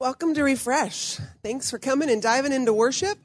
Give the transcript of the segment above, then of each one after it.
Welcome to Refresh. Thanks for coming and diving into worship.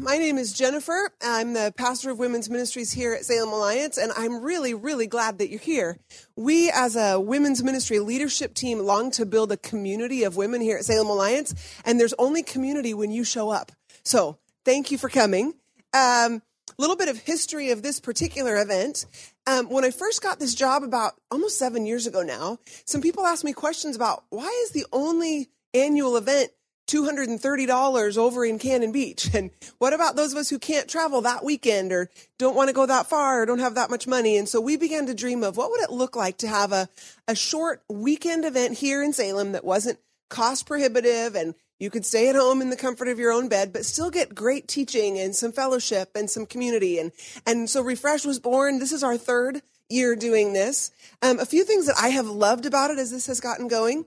My name is Jennifer. I'm the pastor of women's ministries here at Salem Alliance, and I'm really, really glad that you're here. We, as a women's ministry leadership team, long to build a community of women here at Salem Alliance, and there's only community when you show up. So, thank you for coming. A um, little bit of history of this particular event. Um, when I first got this job about almost seven years ago now, some people asked me questions about why is the only annual event $230 over in Cannon Beach. And what about those of us who can't travel that weekend or don't want to go that far or don't have that much money? And so we began to dream of what would it look like to have a, a short weekend event here in Salem that wasn't cost prohibitive and you could stay at home in the comfort of your own bed, but still get great teaching and some fellowship and some community. And, and so Refresh was born. This is our third year doing this. Um, a few things that I have loved about it as this has gotten going.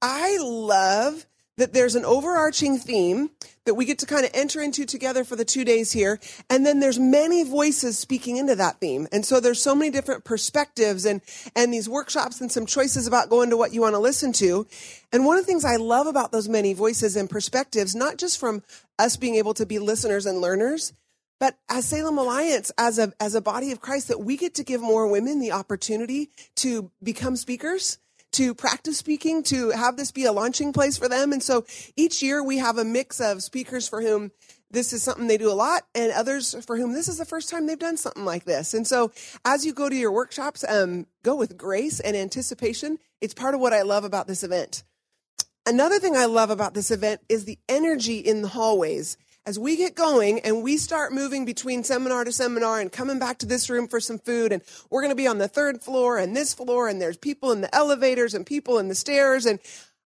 I love that there's an overarching theme that we get to kind of enter into together for the two days here. And then there's many voices speaking into that theme. And so there's so many different perspectives and, and these workshops and some choices about going to what you want to listen to. And one of the things I love about those many voices and perspectives, not just from us being able to be listeners and learners, but as Salem Alliance, as a, as a body of Christ, that we get to give more women the opportunity to become speakers to practice speaking, to have this be a launching place for them. And so each year we have a mix of speakers for whom this is something they do a lot and others for whom this is the first time they've done something like this. And so as you go to your workshops, um, go with grace and anticipation. It's part of what I love about this event. Another thing I love about this event is the energy in the hallways as we get going and we start moving between seminar to seminar and coming back to this room for some food and we're going to be on the third floor and this floor and there's people in the elevators and people in the stairs and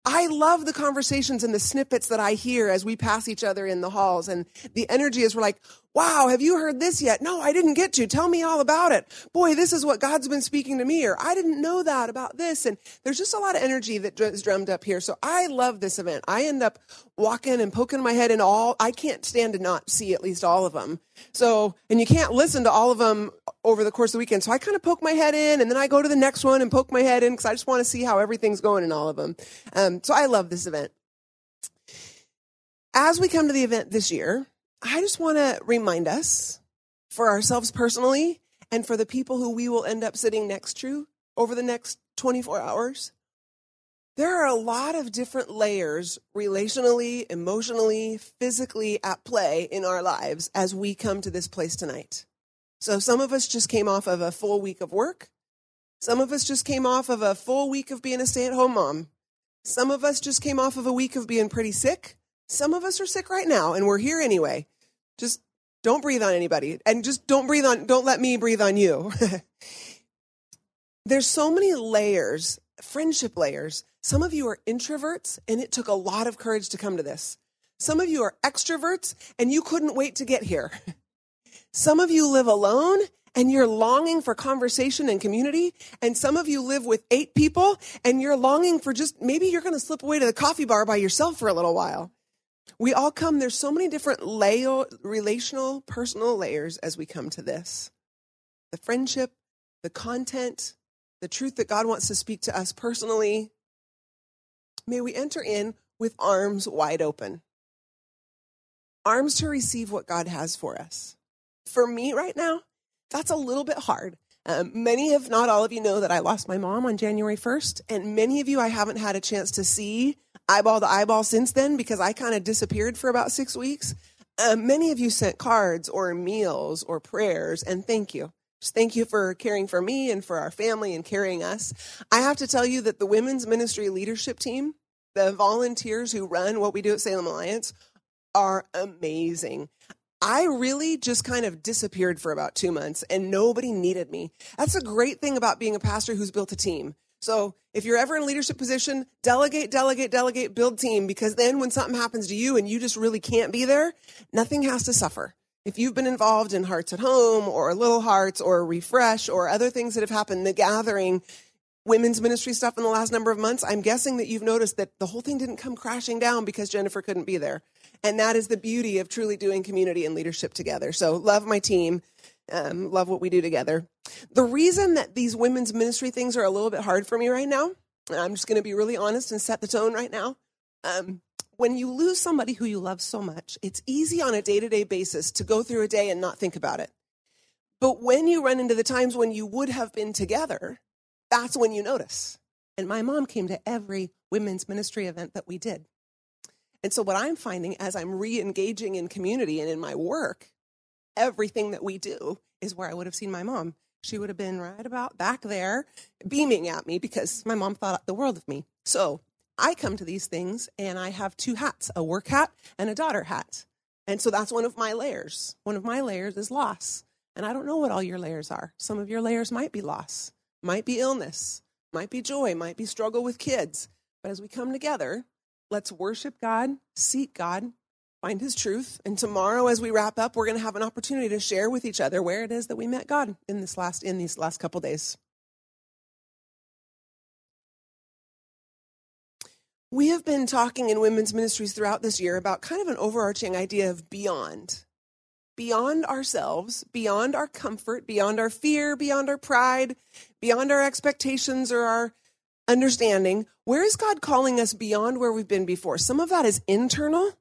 I love the conversations and the snippets that I hear as we pass each other in the halls and the energy is we're like, wow, have you heard this yet? No, I didn't get to. Tell me all about it. Boy, this is what God's been speaking to me, or I didn't know that about this. And there's just a lot of energy that is drummed up here. So I love this event. I end up walking and poking my head in all, I can't stand to not see at least all of them. So, and you can't listen to all of them over the course of the weekend. So I kind of poke my head in and then I go to the next one and poke my head in because I just want to see how everything's going in all of them. Um, so I love this event. As we come to the event this year, I just want to remind us for ourselves personally and for the people who we will end up sitting next to over the next 24 hours. There are a lot of different layers relationally, emotionally, physically at play in our lives as we come to this place tonight. So some of us just came off of a full week of work. Some of us just came off of a full week of being a stay at home mom. Some of us just came off of a week of being pretty sick. Some of us are sick right now and we're here anyway. Just don't breathe on anybody and just don't breathe on, don't let me breathe on you. There's so many layers, friendship layers. Some of you are introverts and it took a lot of courage to come to this. Some of you are extroverts and you couldn't wait to get here. Some of you live alone and you're longing for conversation and community. And some of you live with eight people and you're longing for just maybe you're going to slip away to the coffee bar by yourself for a little while. We all come, there's so many different layer, relational, personal layers as we come to this. The friendship, the content, the truth that God wants to speak to us personally. May we enter in with arms wide open. Arms to receive what God has for us. For me right now, that's a little bit hard. Um, many, if not all of you, know that I lost my mom on January 1st, and many of you I haven't had a chance to see eyeball to eyeball since then because I kind of disappeared for about six weeks. Um, many of you sent cards or meals or prayers, and thank you. Just thank you for caring for me and for our family and carrying us. I have to tell you that the women's ministry leadership team, the volunteers who run what we do at Salem Alliance, are amazing. I really just kind of disappeared for about two months and nobody needed me. That's a great thing about being a pastor who's built a team. So if you're ever in a leadership position, delegate, delegate, delegate, build team, because then when something happens to you and you just really can't be there, nothing has to suffer. If you've been involved in Hearts at Home or Little Hearts or Refresh or other things that have happened, the gathering, women's ministry stuff in the last number of months, I'm guessing that you've noticed that the whole thing didn't come crashing down because Jennifer couldn't be there. And that is the beauty of truly doing community and leadership together. So love my team. Um, love what we do together. The reason that these women's ministry things are a little bit hard for me right now, I'm just going to be really honest and set the tone right now. Um, when you lose somebody who you love so much, it's easy on a day to day basis to go through a day and not think about it. But when you run into the times when you would have been together, that's when you notice. And my mom came to every women's ministry event that we did. And so, what I'm finding as I'm re engaging in community and in my work, everything that we do is where I would have seen my mom. She would have been right about back there, beaming at me because my mom thought the world of me. So, I come to these things and I have two hats a work hat and a daughter hat. And so that's one of my layers. One of my layers is loss. And I don't know what all your layers are. Some of your layers might be loss, might be illness, might be joy, might be struggle with kids. But as we come together, let's worship God, seek God, find his truth. And tomorrow as we wrap up, we're going to have an opportunity to share with each other where it is that we met God in this last in these last couple days. We have been talking in women's ministries throughout this year about kind of an overarching idea of beyond. Beyond ourselves, beyond our comfort, beyond our fear, beyond our pride, beyond our expectations or our understanding. Where is God calling us beyond where we've been before? Some of that is internal.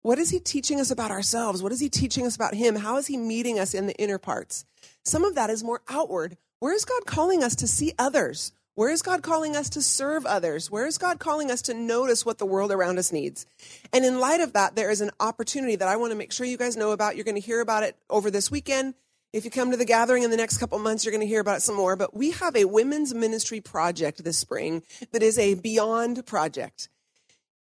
What is He teaching us about ourselves? What is He teaching us about Him? How is He meeting us in the inner parts? Some of that is more outward. Where is God calling us to see others? Where is God calling us to serve others? Where is God calling us to notice what the world around us needs? And in light of that, there is an opportunity that I want to make sure you guys know about. You're going to hear about it over this weekend. If you come to the gathering in the next couple months, you're going to hear about it some more. But we have a women's ministry project this spring that is a beyond project.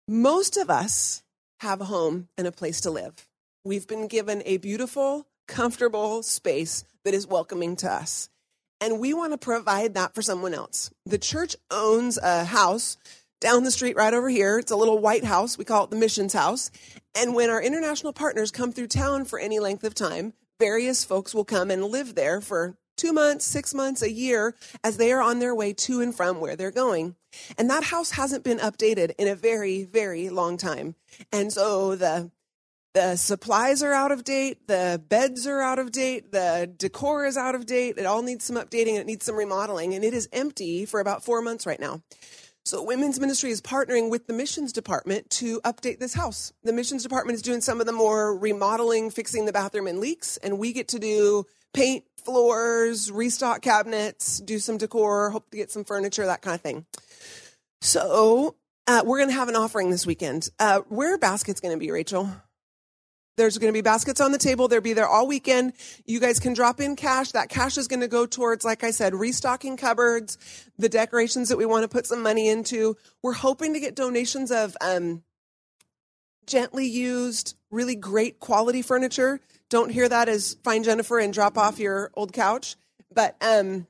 Most of us have a home and a place to live. We've been given a beautiful, comfortable space that is welcoming to us and we want to provide that for someone else. The church owns a house down the street right over here. It's a little white house. We call it the missions house. And when our international partners come through town for any length of time, various folks will come and live there for two months, six months, a year as they are on their way to and from where they're going. And that house hasn't been updated in a very, very long time. And so the the supplies are out of date, the beds are out of date, the decor is out of date. It all needs some updating it needs some remodeling, and it is empty for about four months right now. So, Women's Ministry is partnering with the missions department to update this house. The missions department is doing some of the more remodeling, fixing the bathroom and leaks, and we get to do paint floors, restock cabinets, do some decor, hope to get some furniture, that kind of thing. So, uh, we're going to have an offering this weekend. Uh, where are baskets going to be, Rachel? There's going to be baskets on the table. They'll be there all weekend. You guys can drop in cash. That cash is going to go towards, like I said, restocking cupboards, the decorations that we want to put some money into. We're hoping to get donations of um, gently used, really great quality furniture. Don't hear that as find Jennifer and drop off your old couch. But um,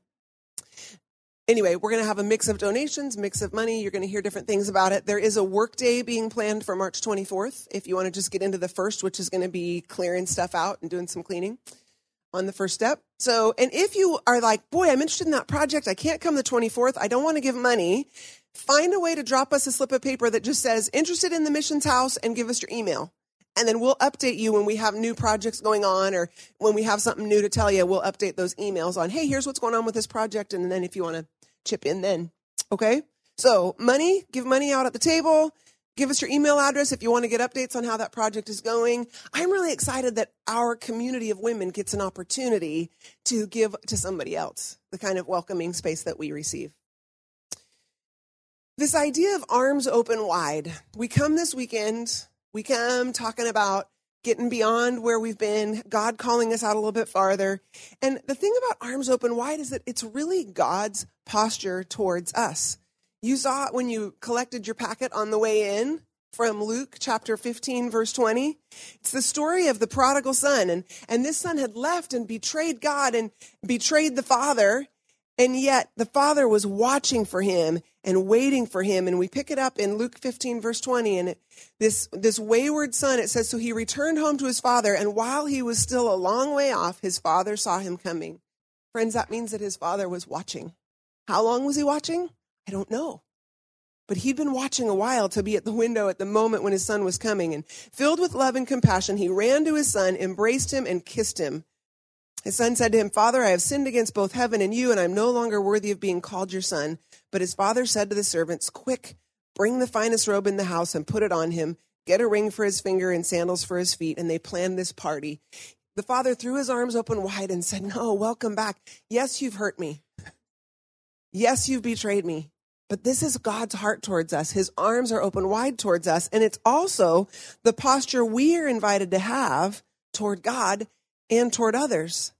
anyway, we're going to have a mix of donations, mix of money. You're going to hear different things about it. There is a work day being planned for March 24th. If you want to just get into the first, which is going to be clearing stuff out and doing some cleaning on the first step. So, and if you are like, boy, I'm interested in that project. I can't come the 24th. I don't want to give money. Find a way to drop us a slip of paper that just says interested in the missions house and give us your email. And then we'll update you when we have new projects going on or when we have something new to tell you, we'll update those emails on, hey, here's what's going on with this project. And then if you want to chip in then. Okay? So, money, give money out at the table. Give us your email address if you want to get updates on how that project is going. I'm really excited that our community of women gets an opportunity to give to somebody else the kind of welcoming space that we receive. This idea of arms open wide. We come this weekend, we come talking about getting beyond where we've been, God calling us out a little bit farther. And the thing about arms open wide is that it's really God's posture towards us. You saw it when you collected your packet on the way in from Luke chapter 15 verse 20. It's the story of the prodigal son and and this son had left and betrayed God and betrayed the father and yet the father was watching for him and waiting for him. And we pick it up in Luke 15, verse 20. And this, this wayward son, it says, So he returned home to his father, and while he was still a long way off, his father saw him coming. Friends, that means that his father was watching. How long was he watching? I don't know. But he'd been watching a while to be at the window at the moment when his son was coming. And filled with love and compassion, he ran to his son, embraced him, and kissed him. His son said to him, Father, I have sinned against both heaven and you, and I'm no longer worthy of being called your son. But his father said to the servants, Quick, bring the finest robe in the house and put it on him, get a ring for his finger and sandals for his feet, and they planned this party. The father threw his arms open wide and said, No, welcome back. Yes, you've hurt me. Yes, you've betrayed me. But this is God's heart towards us. His arms are open wide towards us. And it's also the posture we are invited to have toward God and toward others.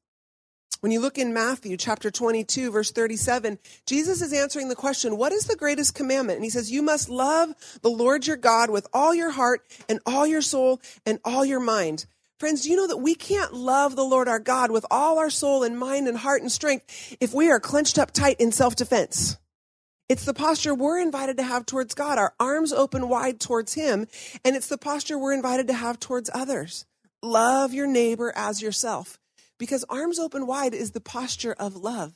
When you look in Matthew chapter 22, verse 37, Jesus is answering the question, What is the greatest commandment? And he says, You must love the Lord your God with all your heart and all your soul and all your mind. Friends, you know that we can't love the Lord our God with all our soul and mind and heart and strength if we are clenched up tight in self defense? It's the posture we're invited to have towards God, our arms open wide towards Him, and it's the posture we're invited to have towards others. Love your neighbor as yourself, because arms open wide is the posture of love.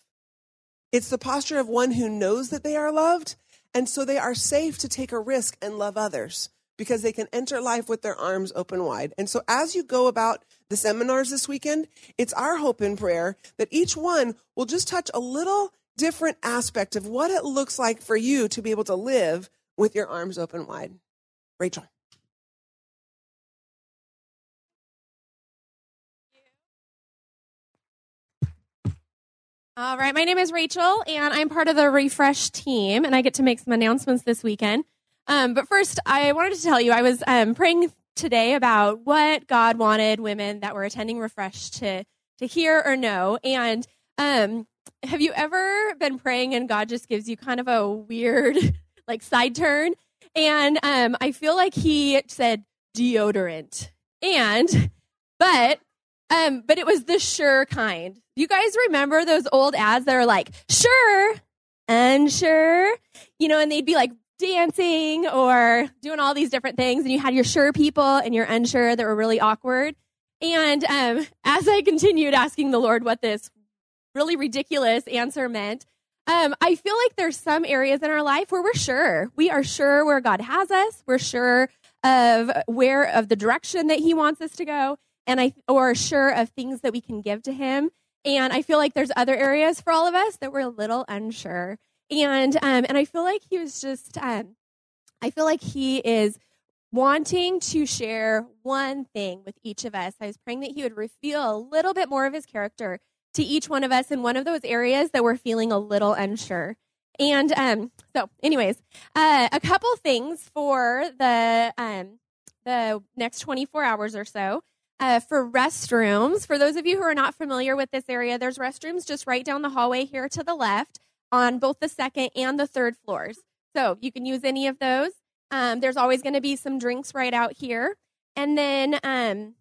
It's the posture of one who knows that they are loved, and so they are safe to take a risk and love others because they can enter life with their arms open wide. And so as you go about the seminars this weekend, it's our hope and prayer that each one will just touch a little different aspect of what it looks like for you to be able to live with your arms open wide. Rachel. All right, my name is Rachel, and I'm part of the Refresh team, and I get to make some announcements this weekend. Um, but first, I wanted to tell you I was um, praying today about what God wanted women that were attending Refresh to to hear or know, and um, have you ever been praying and God just gives you kind of a weird like side turn? And um, I feel like he said deodorant. And but um, but it was the sure kind. You guys remember those old ads that are like, sure, unsure, you know, and they'd be like dancing or doing all these different things, and you had your sure people and your unsure that were really awkward. And um, as I continued asking the Lord what this really ridiculous answer meant. Um, I feel like there's some areas in our life where we're sure. We are sure where God has us. We're sure of where of the direction that He wants us to go, and I or sure of things that we can give to Him. And I feel like there's other areas for all of us that we're a little unsure. And um, and I feel like He was just um, I feel like He is wanting to share one thing with each of us. I was praying that He would reveal a little bit more of His character to each one of us in one of those areas that we're feeling a little unsure. And um, so, anyways, uh, a couple things for the um, the next 24 hours or so. Uh, for restrooms, for those of you who are not familiar with this area, there's restrooms just right down the hallway here to the left on both the second and the third floors. So you can use any of those. Um, there's always going to be some drinks right out here. And then um,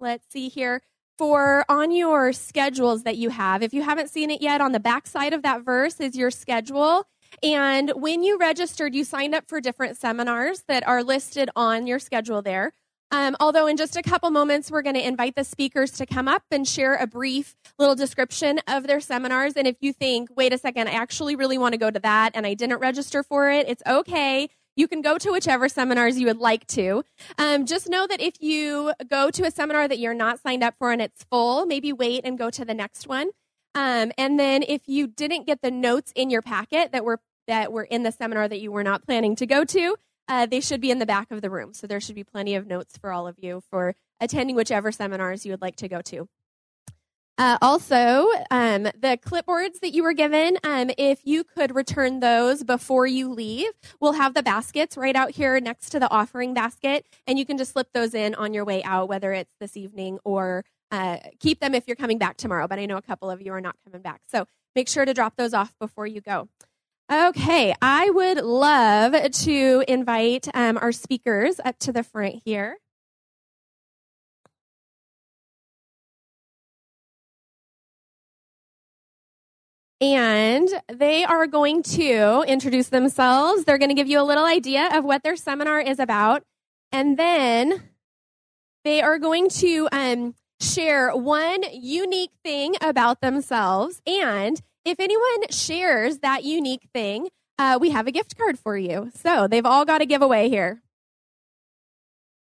let's see here for on your schedules that you have. If you haven't seen it yet, on the back side of that verse is your schedule. And when you registered, you signed up for different seminars that are listed on your schedule there. Um, although, in just a couple moments, we're going to invite the speakers to come up and share a brief little description of their seminars. And if you think, wait a second, I actually really want to go to that and I didn't register for it, it's okay. You can go to whichever seminars you would like to. Um, just know that if you go to a seminar that you're not signed up for and it's full, maybe wait and go to the next one. Um, and then if you didn't get the notes in your packet that were that were in the seminar that you were not planning to go to, uh, they should be in the back of the room. So there should be plenty of notes for all of you for attending whichever seminars you would like to go to. Uh, also, um, the clipboards that you were given, um, if you could return those before you leave, we'll have the baskets right out here next to the offering basket, and you can just slip those in on your way out, whether it's this evening or uh, keep them if you're coming back tomorrow. But I know a couple of you are not coming back. So make sure to drop those off before you go. Okay, I would love to invite um, our speakers up to the front here. and they are going to introduce themselves. They're going to give you a little idea of what their seminar is about, and then they are going to um, share one unique thing about themselves. And if anyone shares that unique thing, uh, we have a gift card for you. So they've all got a giveaway here.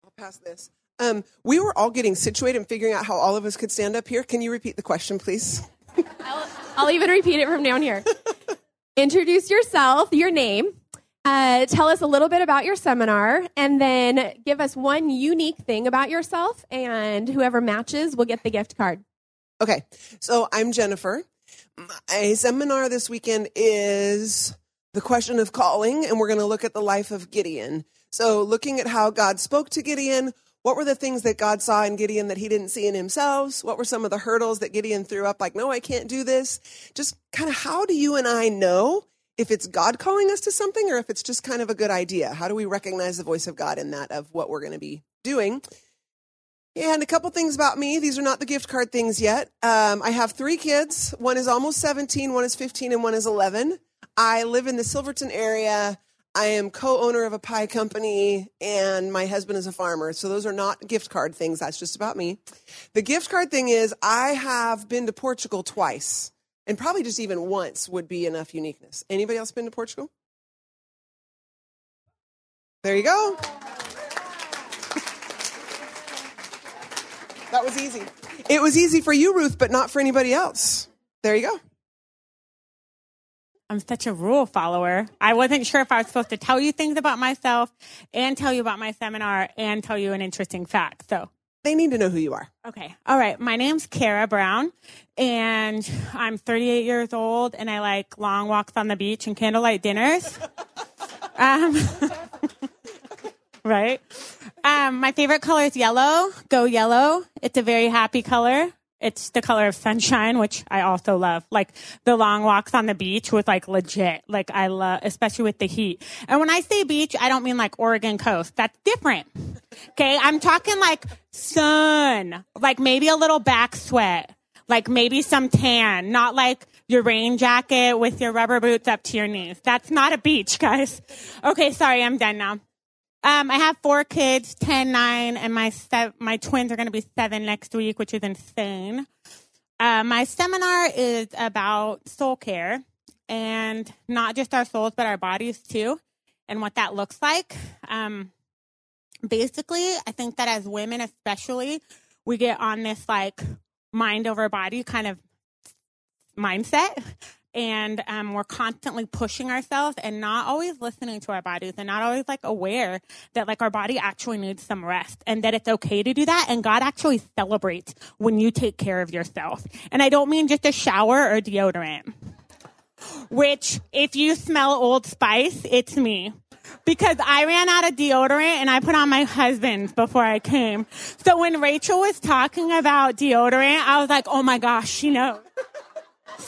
I'll pass this. Um, we were all getting situated and figuring out how all of us could stand up here. Can you repeat the question, please? I'll, I'll even repeat it from down here. Introduce yourself, your name, uh, tell us a little bit about your seminar, and then give us one unique thing about yourself, and whoever matches will get the gift card. Okay, so I'm Jennifer. My seminar this weekend is the question of calling, and we're going to look at the life of Gideon. So, looking at how God spoke to Gideon, what were the things that God saw in Gideon that he didn't see in himself? What were some of the hurdles that Gideon threw up, like, no, I can't do this? Just kind of how do you and I know if it's God calling us to something or if it's just kind of a good idea? How do we recognize the voice of God in that of what we're going to be doing? And a couple things about me. These are not the gift card things yet. Um, I have three kids. One is almost 17, one is 15, and one is 11. I live in the Silverton area. I am co owner of a pie company, and my husband is a farmer. So those are not gift card things. That's just about me. The gift card thing is I have been to Portugal twice, and probably just even once would be enough uniqueness. Anybody else been to Portugal? There you go. That was easy. It was easy for you, Ruth, but not for anybody else. There you go. I'm such a rule follower. I wasn't sure if I was supposed to tell you things about myself and tell you about my seminar and tell you an interesting fact. So they need to know who you are. Okay. All right. My name's Kara Brown and I'm 38 years old and I like long walks on the beach and candlelight dinners. um, right. Um, my favorite color is yellow. Go yellow. It's a very happy color. It's the color of sunshine, which I also love. Like the long walks on the beach with like legit. Like I love, especially with the heat. And when I say beach, I don't mean like Oregon coast. That's different. Okay. I'm talking like sun, like maybe a little back sweat, like maybe some tan, not like your rain jacket with your rubber boots up to your knees. That's not a beach, guys. Okay. Sorry. I'm done now. Um, I have four kids, 10, 9, and my, se- my twins are going to be seven next week, which is insane. Uh, my seminar is about soul care and not just our souls, but our bodies too, and what that looks like. Um, basically, I think that as women, especially, we get on this like mind over body kind of mindset and um, we're constantly pushing ourselves and not always listening to our bodies and not always like aware that like our body actually needs some rest and that it's okay to do that and god actually celebrates when you take care of yourself and i don't mean just a shower or deodorant which if you smell old spice it's me because I ran out of deodorant and I put on my husband's before I came. So when Rachel was talking about deodorant, I was like, oh my gosh, she knows.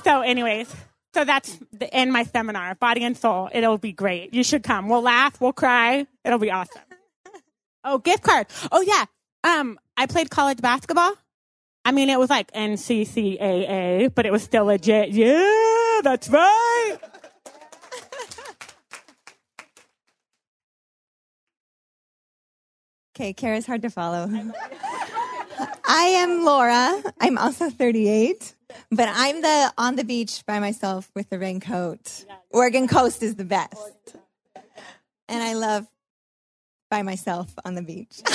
So anyways, so that's the end my seminar, body and soul. It'll be great. You should come. We'll laugh. We'll cry. It'll be awesome. Oh, gift card. Oh yeah. Um, I played college basketball. I mean, it was like NCCAA, but it was still legit. Yeah, that's right. Okay, Kara's hard to follow. I am Laura. I'm also 38, but I'm the on the beach by myself with the raincoat. Oregon coast is the best. And I love by myself on the beach.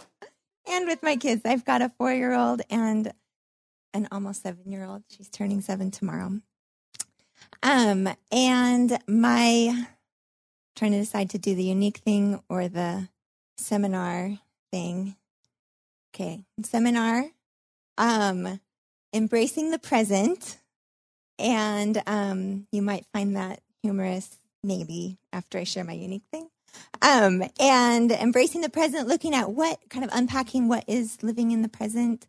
and with my kids. I've got a four year old and an almost seven year old. She's turning seven tomorrow. Um, and my trying to decide to do the unique thing or the seminar thing. Okay, seminar. Um, embracing the present, and um, you might find that humorous, maybe after I share my unique thing. Um, and embracing the present, looking at what kind of unpacking what is living in the present.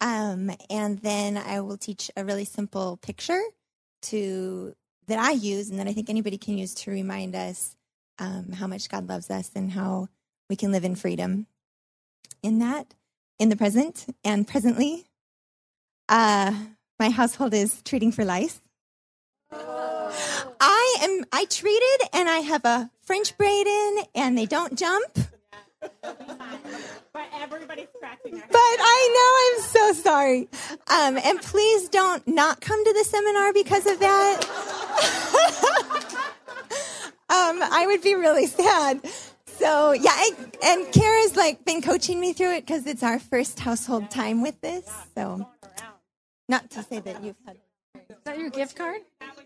Um, and then I will teach a really simple picture to that I use and that I think anybody can use to remind us um, how much God loves us and how we can live in freedom in that, in the present and presently. Uh, my household is treating for lice. I am. I treated, and I have a French braid in, and they don't jump. But everybody's cracking But I know I'm so sorry. Um, and please don't not come to the seminar because of that. um, I would be really sad. So yeah, I, and Kara's like been coaching me through it because it's our first household time with this. So not to say that you've had. Is that your gift card?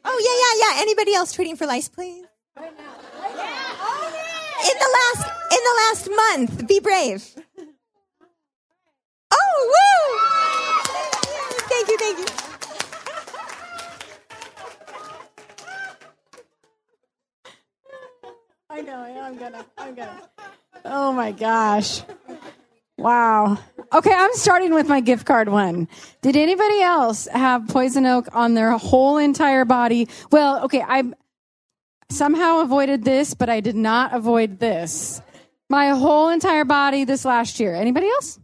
Oh yeah, yeah, yeah. Anybody else treating for lice, please? In the last in the last month. Be brave. Oh, woo! Thank you, thank you. I know. I'm gonna. I'm gonna. Oh my gosh. Wow. Okay, I'm starting with my gift card one. Did anybody else have poison oak on their whole entire body? Well, okay, I somehow avoided this, but I did not avoid this. My whole entire body this last year. Anybody else?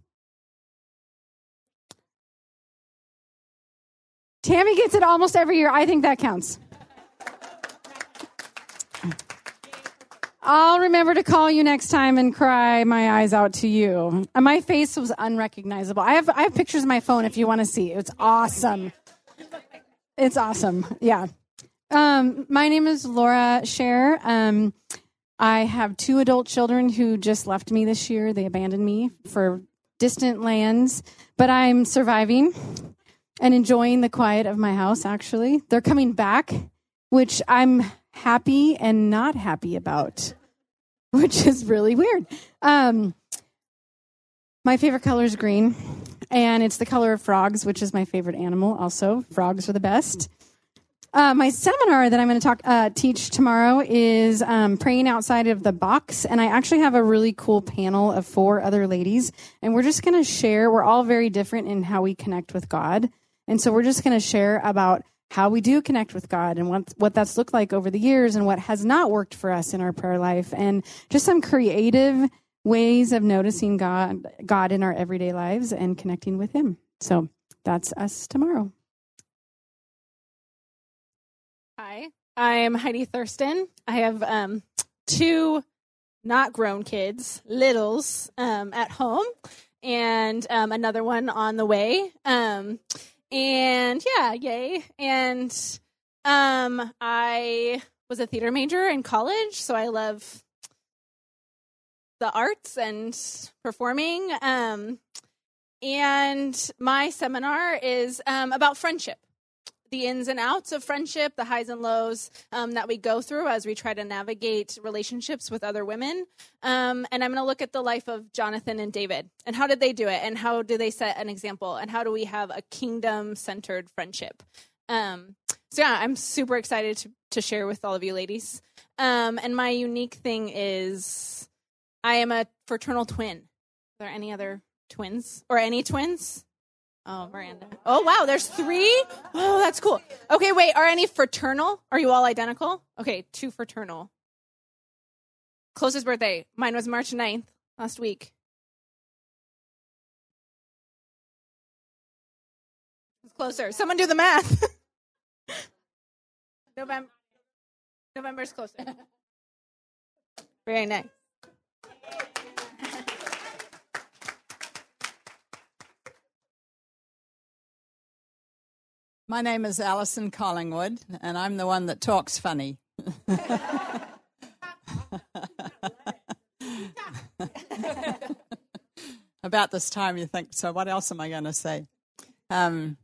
Tammy gets it almost every year. I think that counts. I'll remember to call you next time and cry my eyes out to you. And my face was unrecognizable. I have I have pictures of my phone if you want to see. It's awesome. It's awesome. Yeah. Um, my name is Laura Scher. Um, I have two adult children who just left me this year. They abandoned me for distant lands, but I'm surviving and enjoying the quiet of my house, actually. They're coming back, which I'm happy and not happy about, which is really weird. Um, my favorite color is green, and it's the color of frogs, which is my favorite animal. Also, frogs are the best. Uh, my seminar that I'm going to talk uh, teach tomorrow is um, praying outside of the box, and I actually have a really cool panel of four other ladies, and we're just going to share. We're all very different in how we connect with God, and so we're just going to share about how we do connect with God and what what that's looked like over the years, and what has not worked for us in our prayer life, and just some creative ways of noticing God God in our everyday lives and connecting with Him. So that's us tomorrow. Hi, I'm Heidi Thurston. I have um, two not grown kids, littles, um, at home, and um, another one on the way. And yeah, yay! And um, I was a theater major in college, so I love the arts and performing. Um, and my seminar is um, about friendship the ins and outs of friendship, the highs and lows um, that we go through as we try to navigate relationships with other women. Um, and I'm going to look at the life of Jonathan and David and how did they do it and how do they set an example and how do we have a kingdom centered friendship. Um, so, yeah, I'm super excited to, to share with all of you ladies. Um, and my unique thing is I am a fraternal twin. Are there any other twins or any twins? Oh, Miranda. Oh. oh, wow. There's three? Oh, that's cool. Okay, wait. Are any fraternal? Are you all identical? Okay, two fraternal. Closest birthday. Mine was March 9th last week. It's closer. Someone do the math. November. November's closer. Very nice. My name is Alison Collingwood, and I'm the one that talks funny. About this time, you think, so what else am I going to say? Um,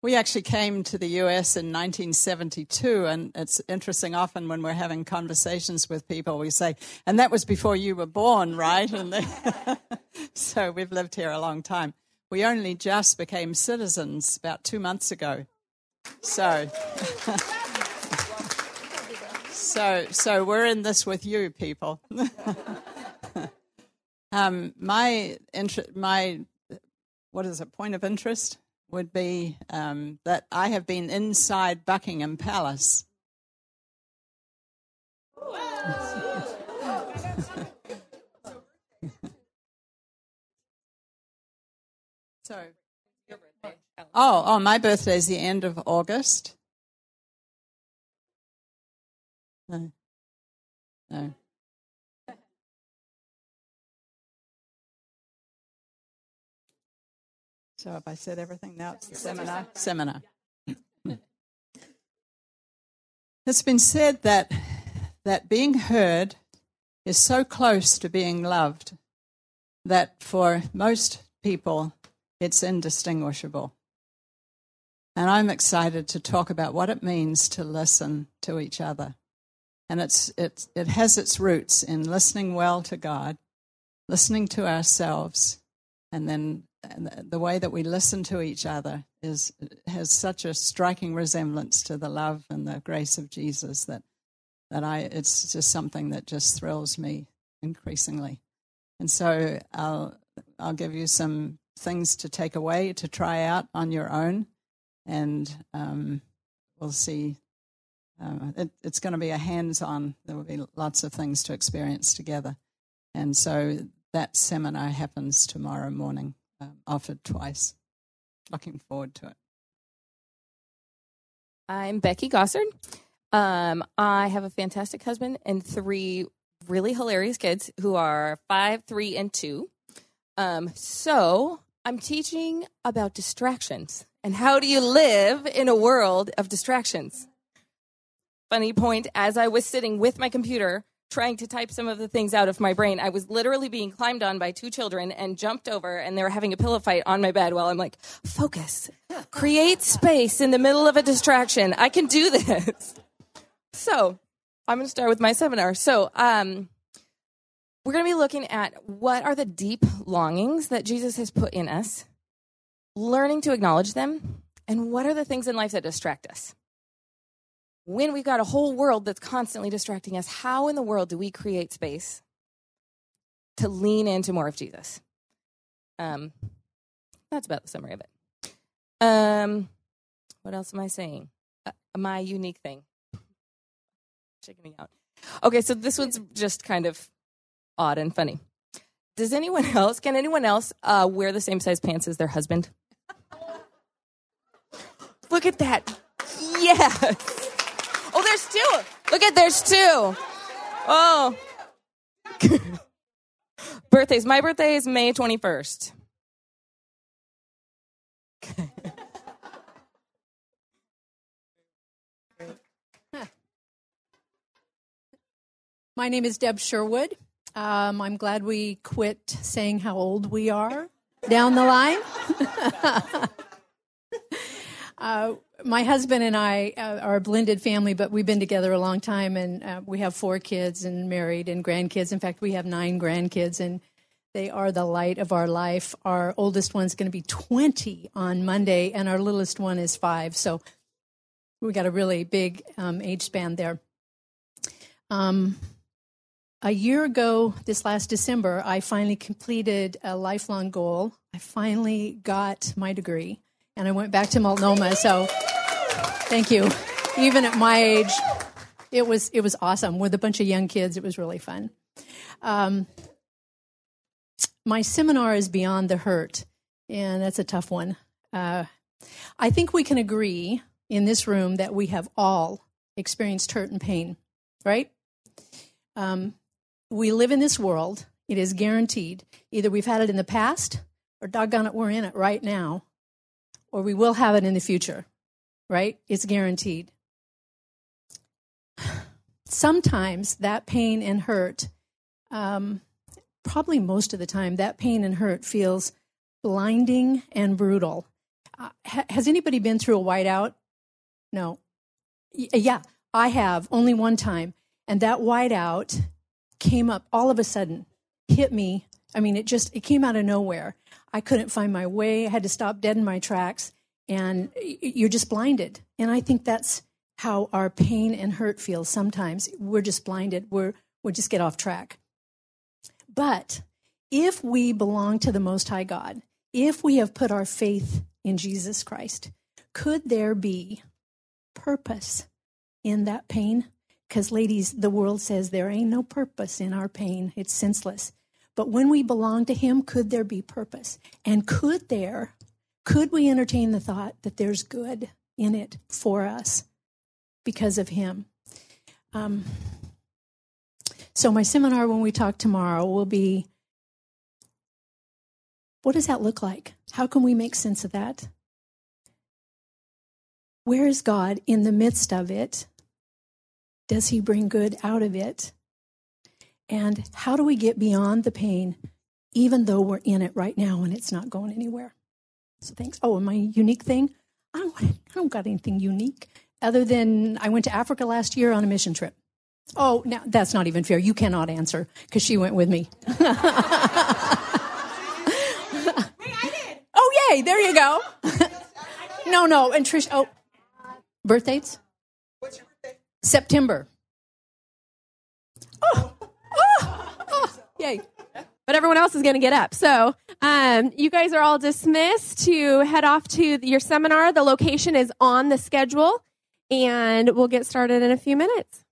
we actually came to the US in 1972, and it's interesting often when we're having conversations with people, we say, and that was before you were born, right? And they, so we've lived here a long time. We only just became citizens about two months ago. So, so, so we're in this with you, people. um, my inter- my what is a point of interest would be um, that I have been inside Buckingham Palace. so Oh, oh, my birthday is the end of August. No. No. So have I said everything now? It's the seminar. Seminar. it's been said that that being heard is so close to being loved that for most people it's indistinguishable. And I'm excited to talk about what it means to listen to each other. And it's, it, it has its roots in listening well to God, listening to ourselves, and then the way that we listen to each other is has such a striking resemblance to the love and the grace of Jesus that that I it's just something that just thrills me increasingly. And so I'll I'll give you some things to take away to try out on your own, and um, we'll see. Uh, it, it's going to be a hands-on. There will be lots of things to experience together, and so that seminar happens tomorrow morning. Um, offered twice. Looking forward to it. I'm Becky Gossard. Um, I have a fantastic husband and three really hilarious kids who are five, three, and two. Um, so I'm teaching about distractions and how do you live in a world of distractions. Funny point, as I was sitting with my computer trying to type some of the things out of my brain, I was literally being climbed on by two children and jumped over, and they were having a pillow fight on my bed while I'm like, focus, create space in the middle of a distraction. I can do this. So I'm going to start with my seminar. So, um, we're going to be looking at what are the deep longings that Jesus has put in us, learning to acknowledge them, and what are the things in life that distract us. When we've got a whole world that's constantly distracting us, how in the world do we create space to lean into more of Jesus? Um, that's about the summary of it. Um, what else am I saying? Uh, my unique thing. Checking me out. Okay, so this one's just kind of odd and funny. Does anyone else, can anyone else uh, wear the same size pants as their husband? Look at that. Yes. Oh, there's two. Look at, there's two. Oh. Birthdays. My birthday is May 21st. My name is Deb Sherwood. Um, I'm glad we quit saying how old we are down the line. uh, my husband and I uh, are a blended family, but we've been together a long time, and uh, we have four kids and married and grandkids. In fact, we have nine grandkids, and they are the light of our life. Our oldest one's going to be 20 on Monday, and our littlest one is five. So we got a really big um, age span there. Um, a year ago, this last December, I finally completed a lifelong goal. I finally got my degree and I went back to Multnomah. So thank you. Even at my age, it was, it was awesome. With a bunch of young kids, it was really fun. Um, my seminar is Beyond the Hurt, and that's a tough one. Uh, I think we can agree in this room that we have all experienced hurt and pain, right? Um, we live in this world. It is guaranteed. Either we've had it in the past, or doggone it, we're in it right now, or we will have it in the future, right? It's guaranteed. Sometimes that pain and hurt, um, probably most of the time, that pain and hurt feels blinding and brutal. Uh, ha- has anybody been through a whiteout? No. Y- yeah, I have, only one time. And that whiteout came up all of a sudden, hit me. I mean, it just it came out of nowhere. I couldn't find my way. I had to stop dead in my tracks, and you're just blinded. And I think that's how our pain and hurt feels sometimes. We're just blinded. We're we just get off track. But if we belong to the Most High God, if we have put our faith in Jesus Christ, could there be purpose in that pain? Because, ladies, the world says there ain't no purpose in our pain, it's senseless. But when we belong to Him, could there be purpose? And could there, could we entertain the thought that there's good in it for us because of Him? Um, so, my seminar when we talk tomorrow will be what does that look like? How can we make sense of that? Where is God in the midst of it? Does he bring good out of it? And how do we get beyond the pain, even though we're in it right now and it's not going anywhere? So thanks. Oh, and my unique thing, I don't, I don't got anything unique other than I went to Africa last year on a mission trip. Oh, now that's not even fair. You cannot answer because she went with me. hey, I did. oh, yay! There you go. no, no, and Trish. Oh, your birthday? September. Oh, oh, oh, yay! but everyone else is going to get up. So um, you guys are all dismissed to head off to your seminar. The location is on the schedule, and we'll get started in a few minutes.